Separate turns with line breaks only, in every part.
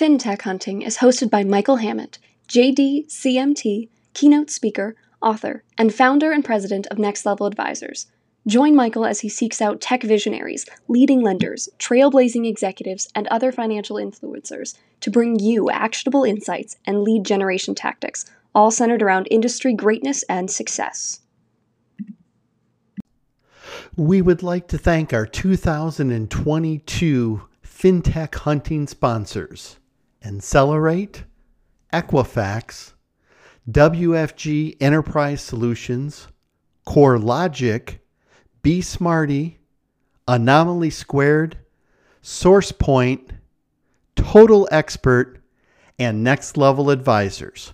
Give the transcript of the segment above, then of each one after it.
FinTech Hunting is hosted by Michael Hammond, JD, CMT, keynote speaker, author, and founder and president of Next Level Advisors. Join Michael as he seeks out tech visionaries, leading lenders, trailblazing executives, and other financial influencers to bring you actionable insights and lead generation tactics, all centered around industry greatness and success.
We would like to thank our 2022 FinTech Hunting sponsors Insellerate, Equifax, WFG Enterprise Solutions, CoreLogic, BeSmartee, Anomaly Squared, SourcePoint, Total Expert, and Next Level Advisors.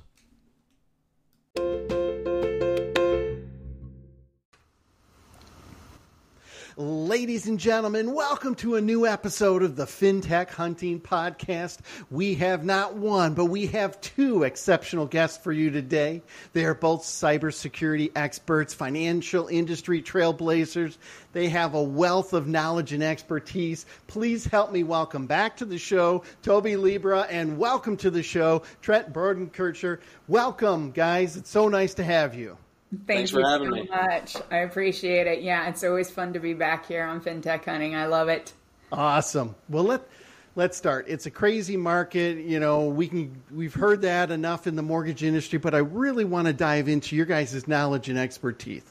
Ladies and gentlemen, welcome to a new episode of the FinTech Hunting Podcast. We have not one, but we have two exceptional guests for you today. They are both cybersecurity experts, financial industry trailblazers. They have a wealth of knowledge and expertise. Please help me welcome back to the show Toby Libra and welcome to the show Trent Bordenkircher. Welcome, guys. It's so nice to have you.
Thank Thanks you so me. much. I appreciate it. Yeah, it's always fun to be back here on FinTech Hunting. I love it.
Awesome. Well, let let's start. It's a crazy market. You know, we can we've heard that enough in the mortgage industry, but I really want to dive into your guys' knowledge and expertise.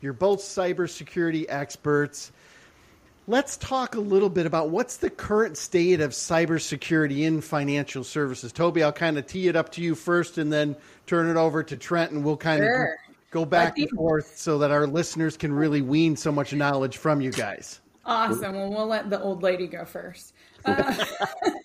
You're both cybersecurity experts. Let's talk a little bit about what's the current state of cybersecurity in financial services. Toby, I'll kind of tee it up to you first and then turn it over to Trent, and we'll kind of. sure. Go back and forth so that our listeners can really wean so much knowledge from you guys.
Awesome. Well, we'll let the old lady go first. Uh,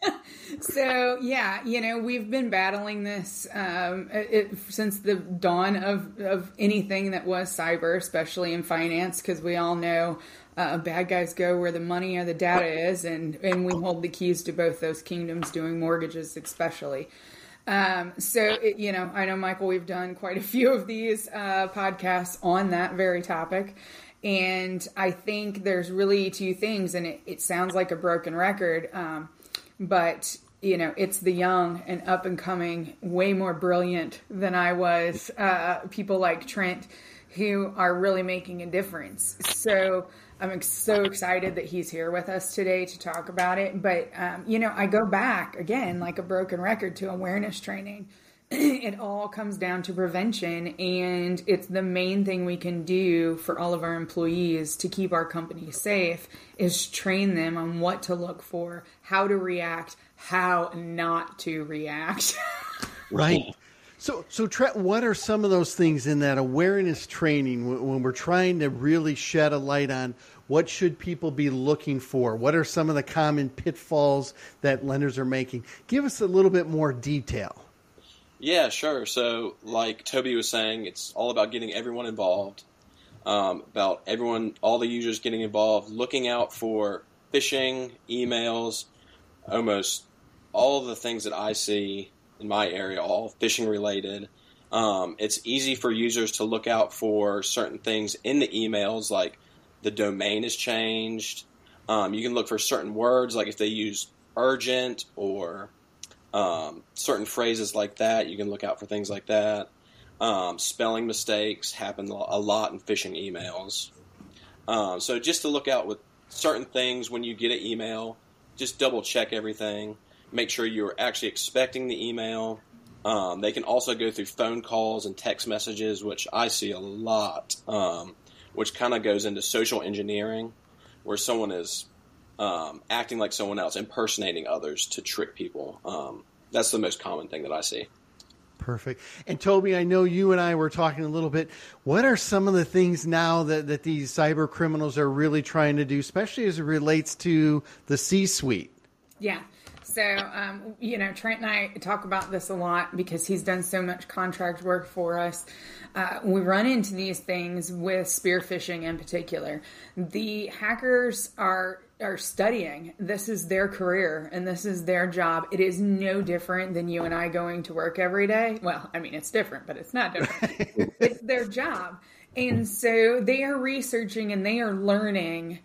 so yeah, you know we've been battling this um, it, since the dawn of of anything that was cyber, especially in finance, because we all know uh, bad guys go where the money or the data is, and and we hold the keys to both those kingdoms, doing mortgages especially. Um, so, it, you know, I know, Michael, we've done quite a few of these uh, podcasts on that very topic. And I think there's really two things, and it, it sounds like a broken record, um, but you know, it's the young and up and coming, way more brilliant than I was, uh, people like Trent who are really making a difference. So, I'm so excited that he's here with us today to talk about it. But, um, you know, I go back again, like a broken record, to awareness training. it all comes down to prevention, and it's the main thing we can do for all of our employees to keep our company safe is train them on what to look for, how to react, how not to react.
right. So, so Trent, what are some of those things in that awareness training when we're trying to really shed a light on what should people be looking for? What are some of the common pitfalls that lenders are making? Give us a little bit more detail.
Yeah, sure. So, like Toby was saying, it's all about getting everyone involved, um, about everyone, all the users getting involved, looking out for phishing, emails, almost all the things that I see in my area, all phishing related. Um, it's easy for users to look out for certain things in the emails, like the domain is changed. Um, you can look for certain words, like if they use urgent or um, certain phrases like that. You can look out for things like that. Um, spelling mistakes happen a lot in phishing emails. Um, so just to look out with certain things when you get an email, just double check everything make sure you're actually expecting the email. Um, they can also go through phone calls and text messages, which I see a lot, um, which kind of goes into social engineering, where someone is um, acting like someone else, impersonating others to trick people. Um, that's the most common thing that I see.
Perfect. And Toby, I know you and I were talking a little bit. What are some of the things now that, that these cyber criminals are really trying to do, especially as it relates to the C suite?
Yeah. So, um, you know, Trent and I talk about this a lot because he's done so much contract work for us. Uh, we run into these things with spear phishing in particular. The hackers are are studying. This is their career and this is their job. It is no different than you and I going to work every day. Well, I mean, it's different, but it's not different. it's their job. And so they are researching and they are learning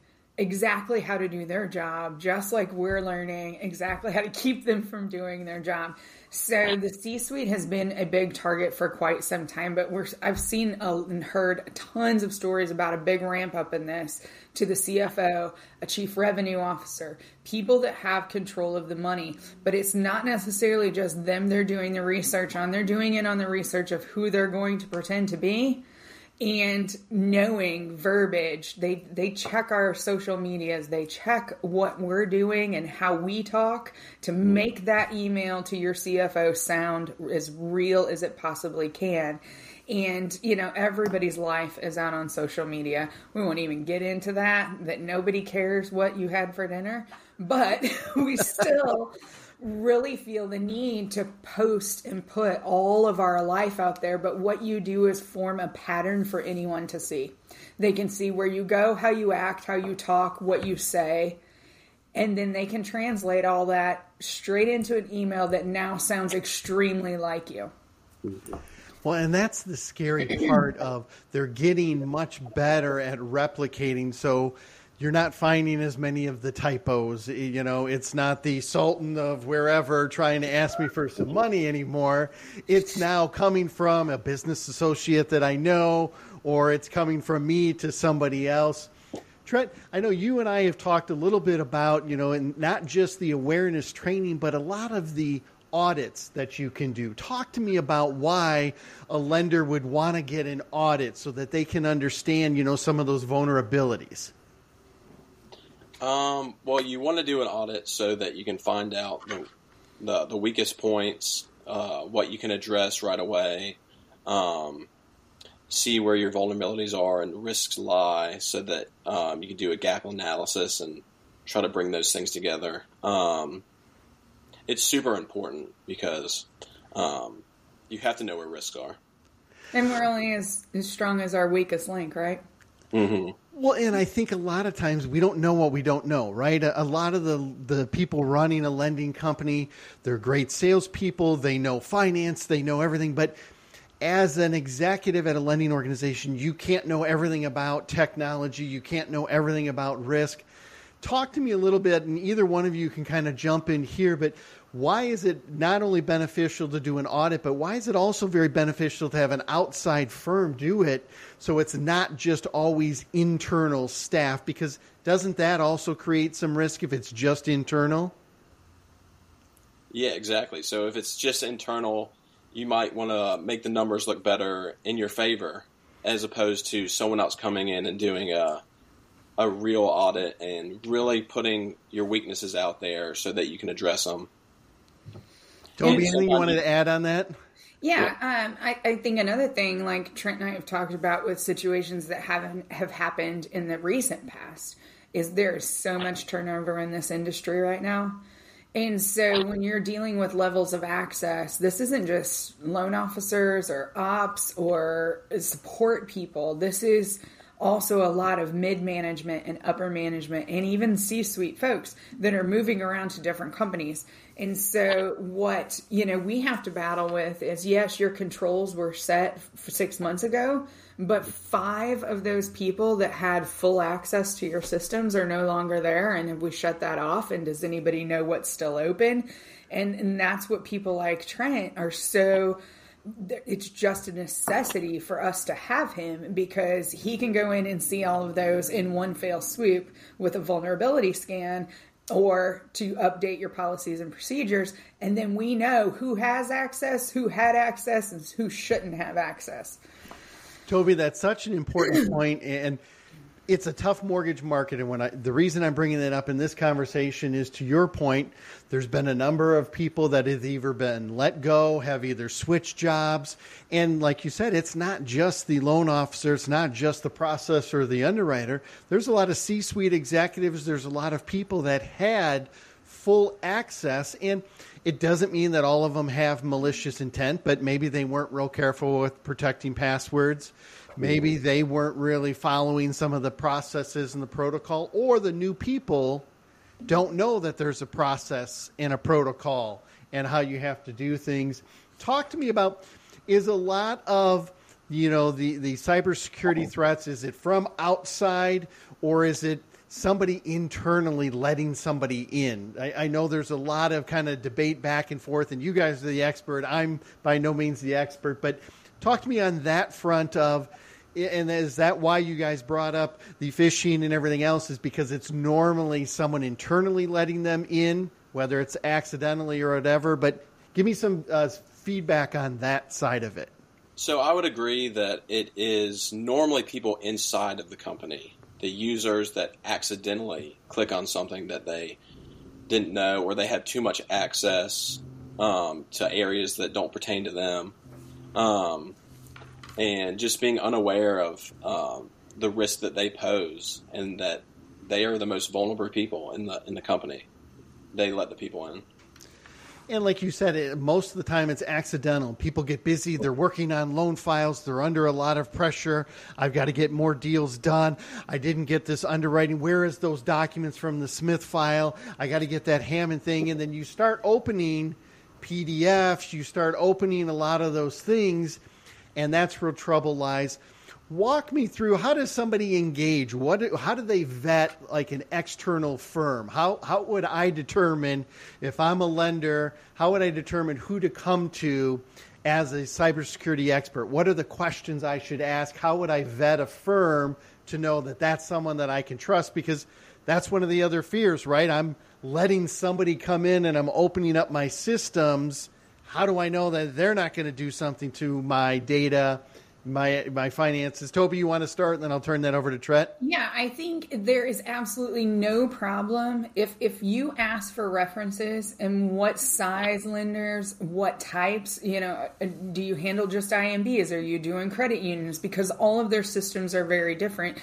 exactly how to do their job, just like we're learning exactly how to keep them from doing their job. So the C-suite has been a big target for quite some time, but we're I've seen and heard tons of stories about a big ramp up in this to the CFO, a chief revenue officer, people that have control of the money. But it's not necessarily just them they're doing the research on. They're doing it on the research of who they're going to pretend to be and knowing verbiage they they check our social medias. They check what we're doing and how we talk to mm. make that email to your CFO sound as real as it possibly can. And you know everybody's life is out on social media. We won't even get into that that nobody cares what you had for dinner but we still really feel the need to post and put all of our life out there, but what you do is form a pattern for anyone to see. They can see where you go, how you act, how you talk, what you say, and then they can translate all that straight into an email that now sounds extremely like you.
Well, and that's the scary part of they're getting much better at replicating. So you're not finding as many of the typos. You know, it's not the Sultan of wherever trying to ask me for some money anymore. It's now coming from a business associate that I know, or it's coming from me to somebody else. Trent, I know you and I have talked a little bit about, you know, and not just the awareness training, but a lot of the audits that you can do. Talk to me about why a lender would want to get an audit so that they can understand, you know, some of those vulnerabilities.
Um, well, you want to do an audit so that you can find out the the, the weakest points, uh, what you can address right away, um, see where your vulnerabilities are and risks lie, so that um, you can do a gap analysis and try to bring those things together. Um, it's super important because um, you have to know where risks are.
And we're only as, as strong as our weakest link, right?
Mm-hmm.
Well, and I think a lot of times we don't know what we don't know, right? A, a, lot of the the people running a lending company, they're great salespeople. They know finance, they know everything. But as an executive at a lending organization, you can't know everything about technology. You can't know everything about risk. Talk to me a little bit, and either one of you can kind of jump in here. But why is it not only beneficial to do an audit, but why is it also very beneficial to have an outside firm do it so it's not just always internal staff? Because doesn't that also create some risk if it's just internal?
Yeah, exactly. So if it's just internal, you might want to make the numbers look better in your favor as opposed to someone else coming in and doing a a real audit and really putting your weaknesses out there so that you can address them.
Toby, anything you wanted to add on that?
Yeah, um, I, I, think another thing, like Trent and I have talked about with situations that haven't have happened in the recent past, is there is so much turnover in this industry right now. And so when you're dealing with levels of access, this isn't just loan officers or ops or support people. This is also a lot of mid management and upper management and even C suite folks that are moving around to different companies. And so, what you know, we have to battle with is yes, your controls were set six months ago, but five of those people that had full access to your systems are no longer there. And have we shut that off? And does anybody know what's still open? And, and that's what people like Trent are so it's just a necessity for us to have him because he can go in and see all of those in one fail swoop with a vulnerability scan or to update your policies and procedures. And then we know who has access who had access and who shouldn't have access.
Toby that's such an important point and it's a tough mortgage market, and when I the reason I'm bringing it up in this conversation is to your point. There's been a number of people that have either been let go, have either switched jobs, and like you said, it's not just the loan officer, it's not just the processor or the underwriter. There's a lot of C-suite executives. There's a lot of people that had full access, and it doesn't mean that all of them have malicious intent, but maybe they weren't real careful with protecting passwords Maybe they weren't really following some of the processes and the protocol, or the new people don't know that there's a process and a protocol and how you have to do things. Talk to me about is a lot of you know the the cybersecurity threats is it from outside or is it somebody internally letting somebody in. I, I, know there's a lot of kind of debate back and forth, and you guys are the expert. I'm by no means the expert, but talk to me on that front of. And is that why you guys brought up the phishing and everything else? Is because it's normally someone internally letting them in, whether it's accidentally or whatever. But give me some uh, feedback on that side of it.
So I would agree that it is normally people inside of the company the users that accidentally click on something that they didn't know or they have too much access um, to areas that don't pertain to them. Um, and just being unaware of um, the risk that they pose and that they are the most vulnerable people in the in the company. They let the people in.
And like you said, it, most of the time it's accidental. People get busy. They're working on loan files. They're under a lot of pressure. I've got to get more deals done. I didn't get this underwriting. Where is those documents from the Smith file? I got to get that Hammond thing. And then you start opening PDFs. You start opening a lot of those things. And that's where trouble lies. Walk me through how does somebody engage? What how do they vet like an external firm? How how would i determine if i'm a lender how would i determine who to come to as a cybersecurity expert? What are the questions i should ask? How would i vet a firm to know that that's someone that i can trust? Because that's one of the other fears right? I'm letting somebody come in and i'm opening up my systems how do i know that they're not going to do something to my data my my finances. Toby, you want to start, and then I'll turn that over to Trent.
Yeah, I think there is absolutely no problem if if you ask for references and what size lenders, what types. You know, do you handle just IMBs? Are you doing credit unions? Because all of their systems are very different.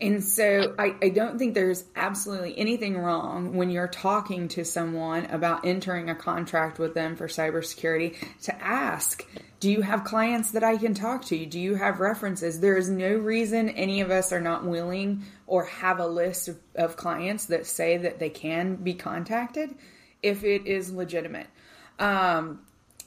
And so I, I, don't think there's absolutely anything wrong when you're talking to someone about entering a contract with them for cybersecurity to ask, do you have clients that I can talk to? Do you have references? There is no reason any of us are not willing or have a list of, of clients that say that they can be contacted if it is legitimate. Um,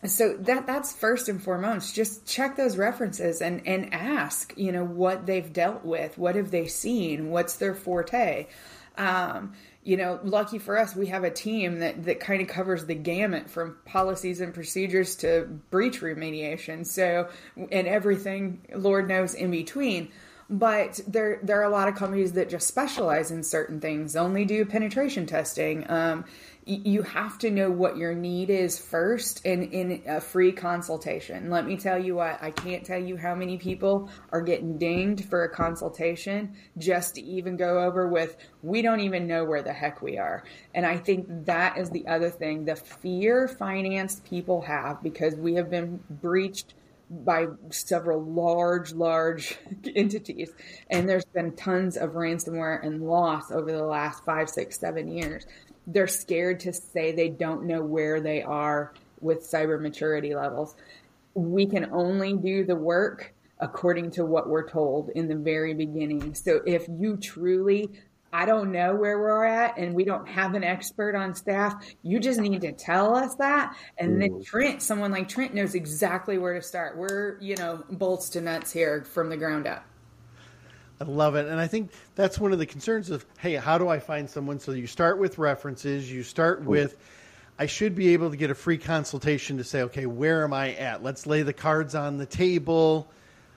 so that that's first and foremost just check those references and and ask you know what they've dealt with what have they seen what's their forte? Um, you know lucky for us we have a team that that kind of covers the gamut from policies and procedures to breach remediation. So and everything lord knows in between. But there there are a lot of companies that just specialize in certain things only do penetration testing. Um, you have to know what your need is first in, in a free consultation. Let me tell you what, I can't tell you how many people are getting dinged for a consultation just to even go over with, we don't even know where the heck we are. And I think that is the other thing the fear financed people have because we have been breached by several large, large entities. And there's been tons of ransomware and loss over the last five, six, seven years they're scared to say they don't know where they are with cyber maturity levels. We can only do the work according to what we're told in the very beginning. So if you truly I don't know where we're at and we don't have an expert on staff. You just need to tell us that. And then Trent, someone like Trent knows exactly where to start. We're, you know, bolts to nuts here from the ground up.
I love it. And I think that's one of the concerns of, hey, how do I find someone? So you start with references, you start with, I should be able to get a free consultation to say, okay, where am I at? Let's lay the cards on the table.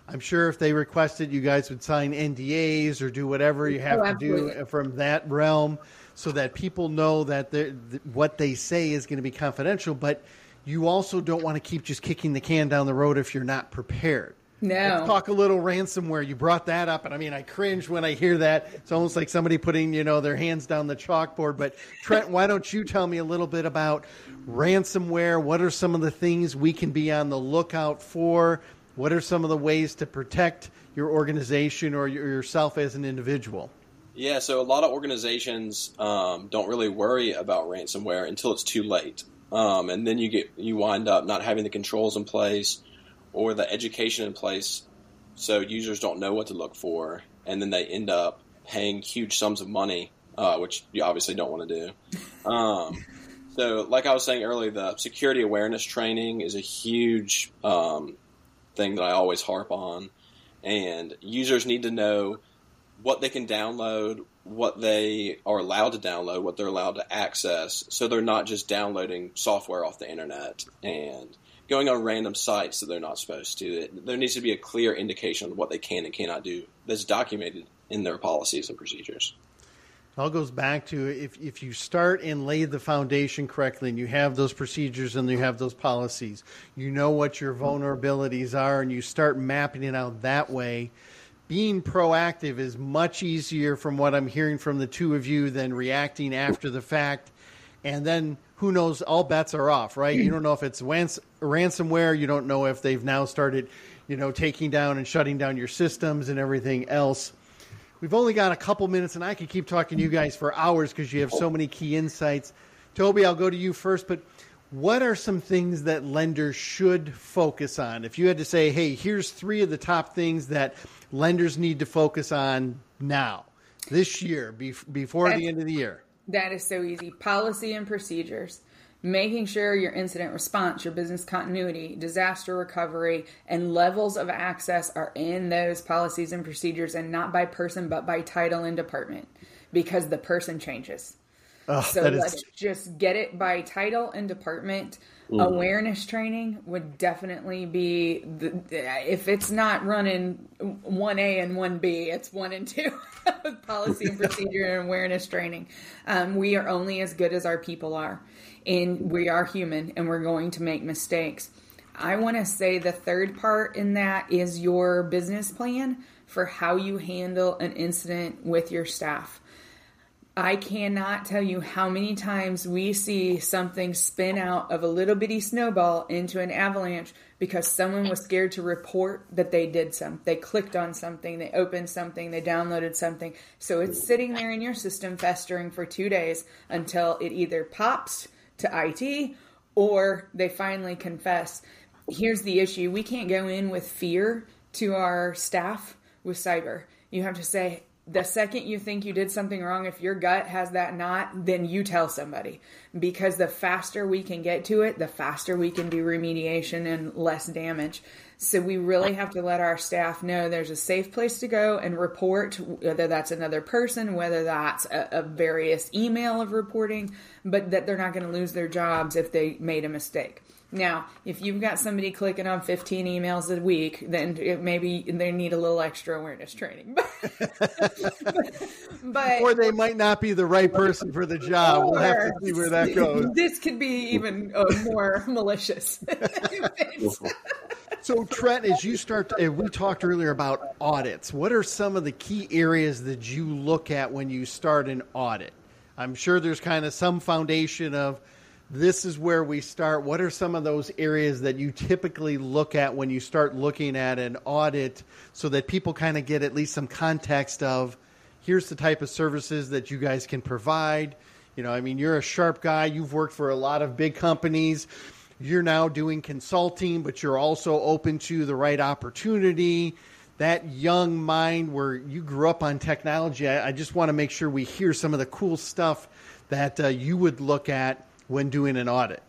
I'm sure if they requested, you guys would sign NDAs or do whatever you have oh, to do oh, from that realm so that people know that what they say is going to be confidential. But you also don't want to keep just kicking the can down the road if you're not prepared.
No.
Let's talk a little ransomware. You brought that up, and I mean, I cringe when I hear that. It's almost like somebody putting, you know, their hands down the chalkboard. But Trent, why don't you tell me a little bit about ransomware? What are some of the things we can be on the lookout for? What are some of the ways to protect your organization or yourself as an individual?
Yeah, so a lot of organizations um, don't really worry about ransomware until it's too late, um, and then you get you wind up not having the controls in place or the education in place so users don't know what to look for, and then they end up paying huge sums of money, uh, which you obviously don't want to do. Um, so, like I was saying earlier, the security awareness training is a huge um, thing that I always harp on, and users need to know what they can download, what they are allowed to download, what they're allowed to access, so they're not just downloading software off the internet and going on random sites that they're not supposed to. There needs to be a clear indication of what they can and cannot do that's documented in their policies and procedures.
It all goes back to if, if you start and lay the foundation correctly and you have those procedures and you have those policies, you know what your vulnerabilities are and you start mapping it out that way. Being proactive is much easier from what I'm hearing from the two of you than reacting after the fact. And then who knows, all bets are off, right? You don't know if it's ransomware, you don't know if they've now started, you know, taking down and shutting down your systems and everything else. We've only got a couple minutes, and I could keep talking to you guys for hours because you have so many key insights. Toby, I'll go to you first, but what are some things that lenders should focus on? If you had to say, hey, here's three of the top things that lenders need to focus on now, this year, before That's, the end of the year.
That is so easy. Policy and procedures making sure your incident response, your business continuity, disaster recovery, and levels of access are in those policies and procedures and not by person but by title and department because the person changes. Oh, so let's is... just get it by title and department. Mm. Awareness training would definitely be the, if it's not running one A and one B, it's one and two policy and procedure and awareness training. Um, we are only as good as our people are and we are human and we're going to make mistakes. I want to say the third part in that is your business plan for how you handle an incident with your staff. I cannot tell you how many times we see something spin out of a little bitty snowball into an avalanche because someone was scared to report that they did something. They clicked on something, they opened something, they downloaded something. So it's sitting there in your system festering for two days until it either pops to IT or they finally confess. Here's the issue we can't go in with fear to our staff with cyber. You have to say, the second you think you did something wrong, if your gut has that knot, then you tell somebody. Because the faster we can get to it, the faster we can do remediation and less damage. So we really have to let our staff know there's a safe place to go and report, whether that's another person, whether that's a, a various email of reporting, but that they're not going to lose their jobs if they made a mistake. Now, if you've got somebody clicking on 15 emails a week, then it maybe they need a little extra awareness training.
but, or they might not be the right person for the job. We'll have to see where that goes.
This could be even uh, more malicious.
so, Trent, as you start, to, we talked earlier about audits. What are some of the key areas that you look at when you start an audit? I'm sure there's kind of some foundation of this is where we start. What are some of those areas that you typically look at when you start looking at an audit so that people kind of get at least some context of here's the type of services that you guys can provide? You know, I mean, you're a sharp guy, you've worked for a lot of big companies. You're now doing consulting, but you're also open to the right opportunity. That young mind where you grew up on technology, I, I just want to make sure we hear some of the cool stuff that uh, you would look at when doing an audit?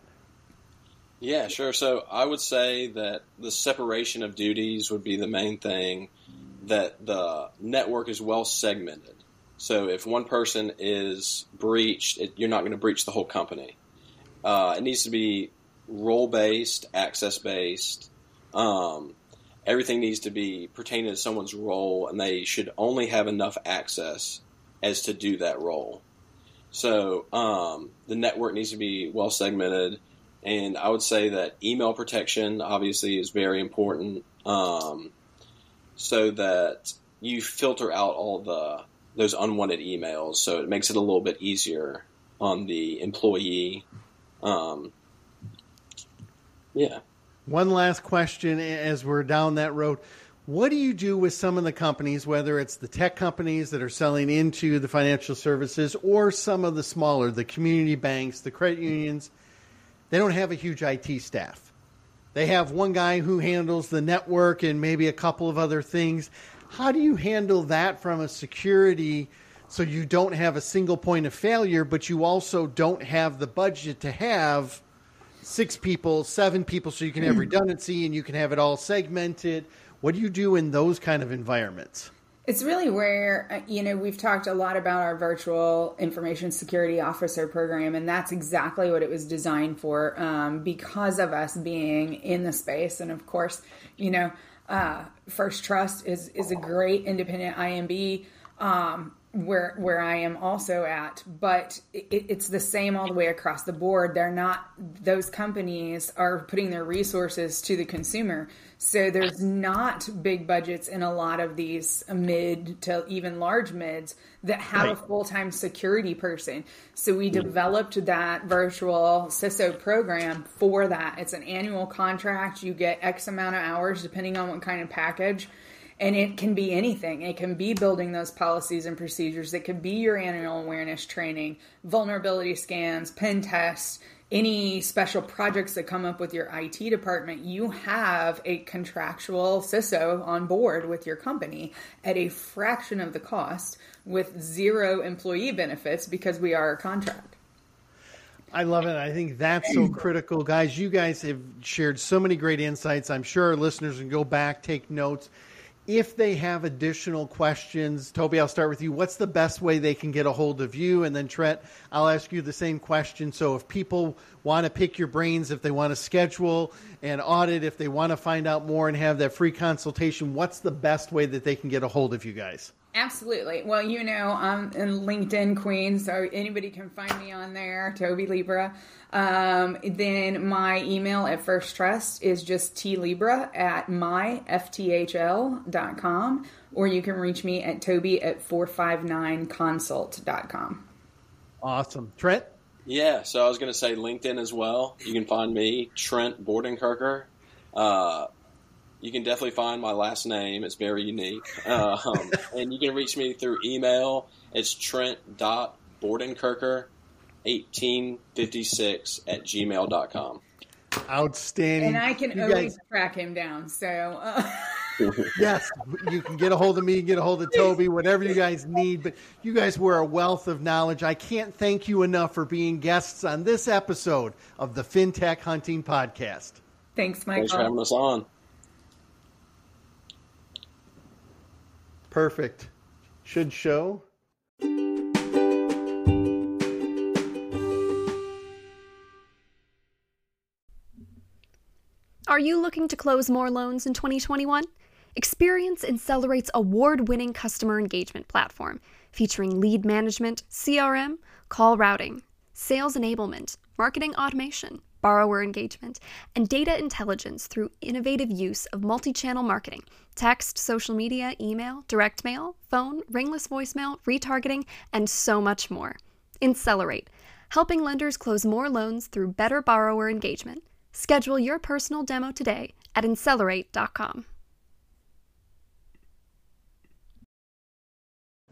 Yeah, sure. So I would say that the separation of duties would be the main thing, that the network is well segmented. So if one person is breached, it, you're not going to breach the whole company. Uh, it needs to be role based, access based. Um, everything needs to be pertaining to someone's role, and they should only have enough access as to do that role. So um, the network needs to be well segmented, and I would say that email protection obviously is very important, um, so that you filter out all the those unwanted emails. So it makes it a little bit easier on the employee. Um, yeah.
One last question as we're down that road. What do you do with some of the companies, whether it's the tech companies that are selling into the financial services or some of the smaller, the community banks, the credit unions? They don't have a huge IT staff. They have one guy who handles the network and maybe a couple of other things. How do you handle that from a security so you don't have a single point of failure, but you also don't have the budget to have six people, seven people, so you can have redundancy and you can have it all segmented? What do you do in those kind of environments?
It's really where, uh, you know, we've talked a lot about our virtual information security officer program, and that's exactly what it was designed for um, because of us being in the space. And of course, you know, uh, First Trust is, is a great independent IMB. Um, where where I am also at, but it, it's the same all the way across the board. They're not; those companies are putting their resources to the consumer. So there's not big budgets in a lot of these mid to even large mids that have right. a full time security person. So we hmm. developed that virtual CISO program for that. It's an annual contract. You get X amount of hours depending on what kind of package. And it can be anything. It can be building those policies and procedures. It could be your annual awareness training, vulnerability scans, pen tests any special projects that come up with your IT department, you have a contractual CISO on board with your company at a fraction of the cost with zero employee benefits because we are a contract.
I love it. I think that's so critical. Guys, you guys have shared so many great insights. I'm sure our listeners can go back, take notes if they have additional questions, Toby, I'll start with you. What's the best way they can get a hold of you? And then Trent, I'll ask you the same question. So if people want to pick your brains, if they want to schedule an audit, if they want to find out more and have that free consultation, what's the best way that they can get a hold of you guys?
Absolutely. Well, you know, I'm in LinkedIn Queen, so anybody can find me on there, Toby Libra. Um, then my email at First Trust is just tlibra at myfthl.com, or you can reach me at toby at 459consult.com.
Awesome. Trent?
Yeah, so I was going to say LinkedIn as well. You can find me, Trent Bordenkircher. Uh, you can definitely find my last name. It's very unique. Um, and you can reach me through email. It's trent.bordenkircher1856 at gmail.com.
Outstanding.
And I can you always guys... track him down. So. Uh...
yes, you can get a hold of me, get a hold of Toby, whatever you guys need. But you guys were a wealth of knowledge. I can't thank you enough for being guests on this episode of the FinTech Hunting Podcast.
Thanks, Michael.
Thanks for having us on.
Perfect. Should show.
Are you looking to close more loans in 2021? Experience Insellerate's award winning customer engagement platform featuring lead management, CRM, call routing, sales enablement, marketing automation, borrower engagement, and data intelligence through innovative use of multi channel marketing text, social media, email, direct mail, phone, ringless voicemail, retargeting, and so much more. Insellerate, helping lenders close more loans through better borrower engagement. Schedule your personal demo today at Insellerate.com.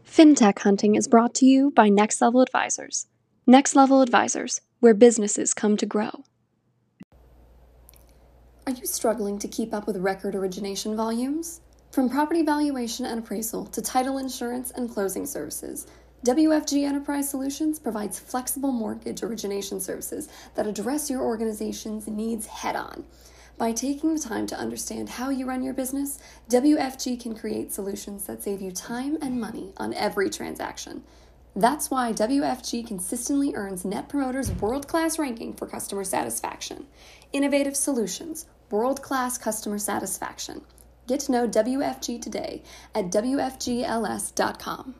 FinTech Hunting is brought to you by Next Level Advisors. Next Level Advisors, where businesses come to grow. Are you struggling to keep up with record origination volumes? From property valuation and appraisal to title insurance and closing services, WFG Enterprise Solutions provides flexible mortgage origination services that address your organization's needs head on. By taking the time to understand how you run your business, WFG can create solutions that save you time and money on every transaction. That's why WFG consistently earns Net Promoter's world class ranking for customer satisfaction. Innovative solutions, world class customer satisfaction. Get to know WFG today at WFGLS.com.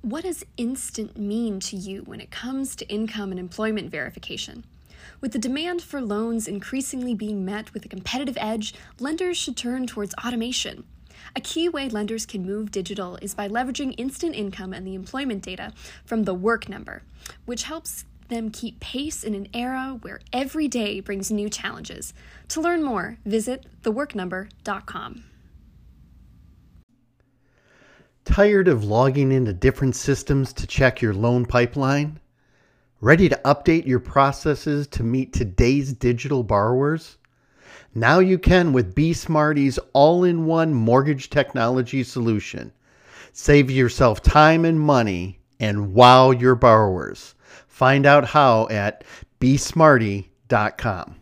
What does instant mean to you when it comes to income and employment verification? With the demand for loans increasingly being met with a competitive edge, lenders should turn towards automation. A key way lenders can move digital is by leveraging instant income and the employment data from the work number, which helps them keep pace in an era where every day brings new challenges. To learn more, visit theworknumber.com.
Tired of logging into different systems to check your loan pipeline? Ready to update your processes to meet today's digital borrowers? Now you can with BeSmartee's all in one mortgage technology solution. Save yourself time and money and wow your borrowers. Find out how at besmartee.com.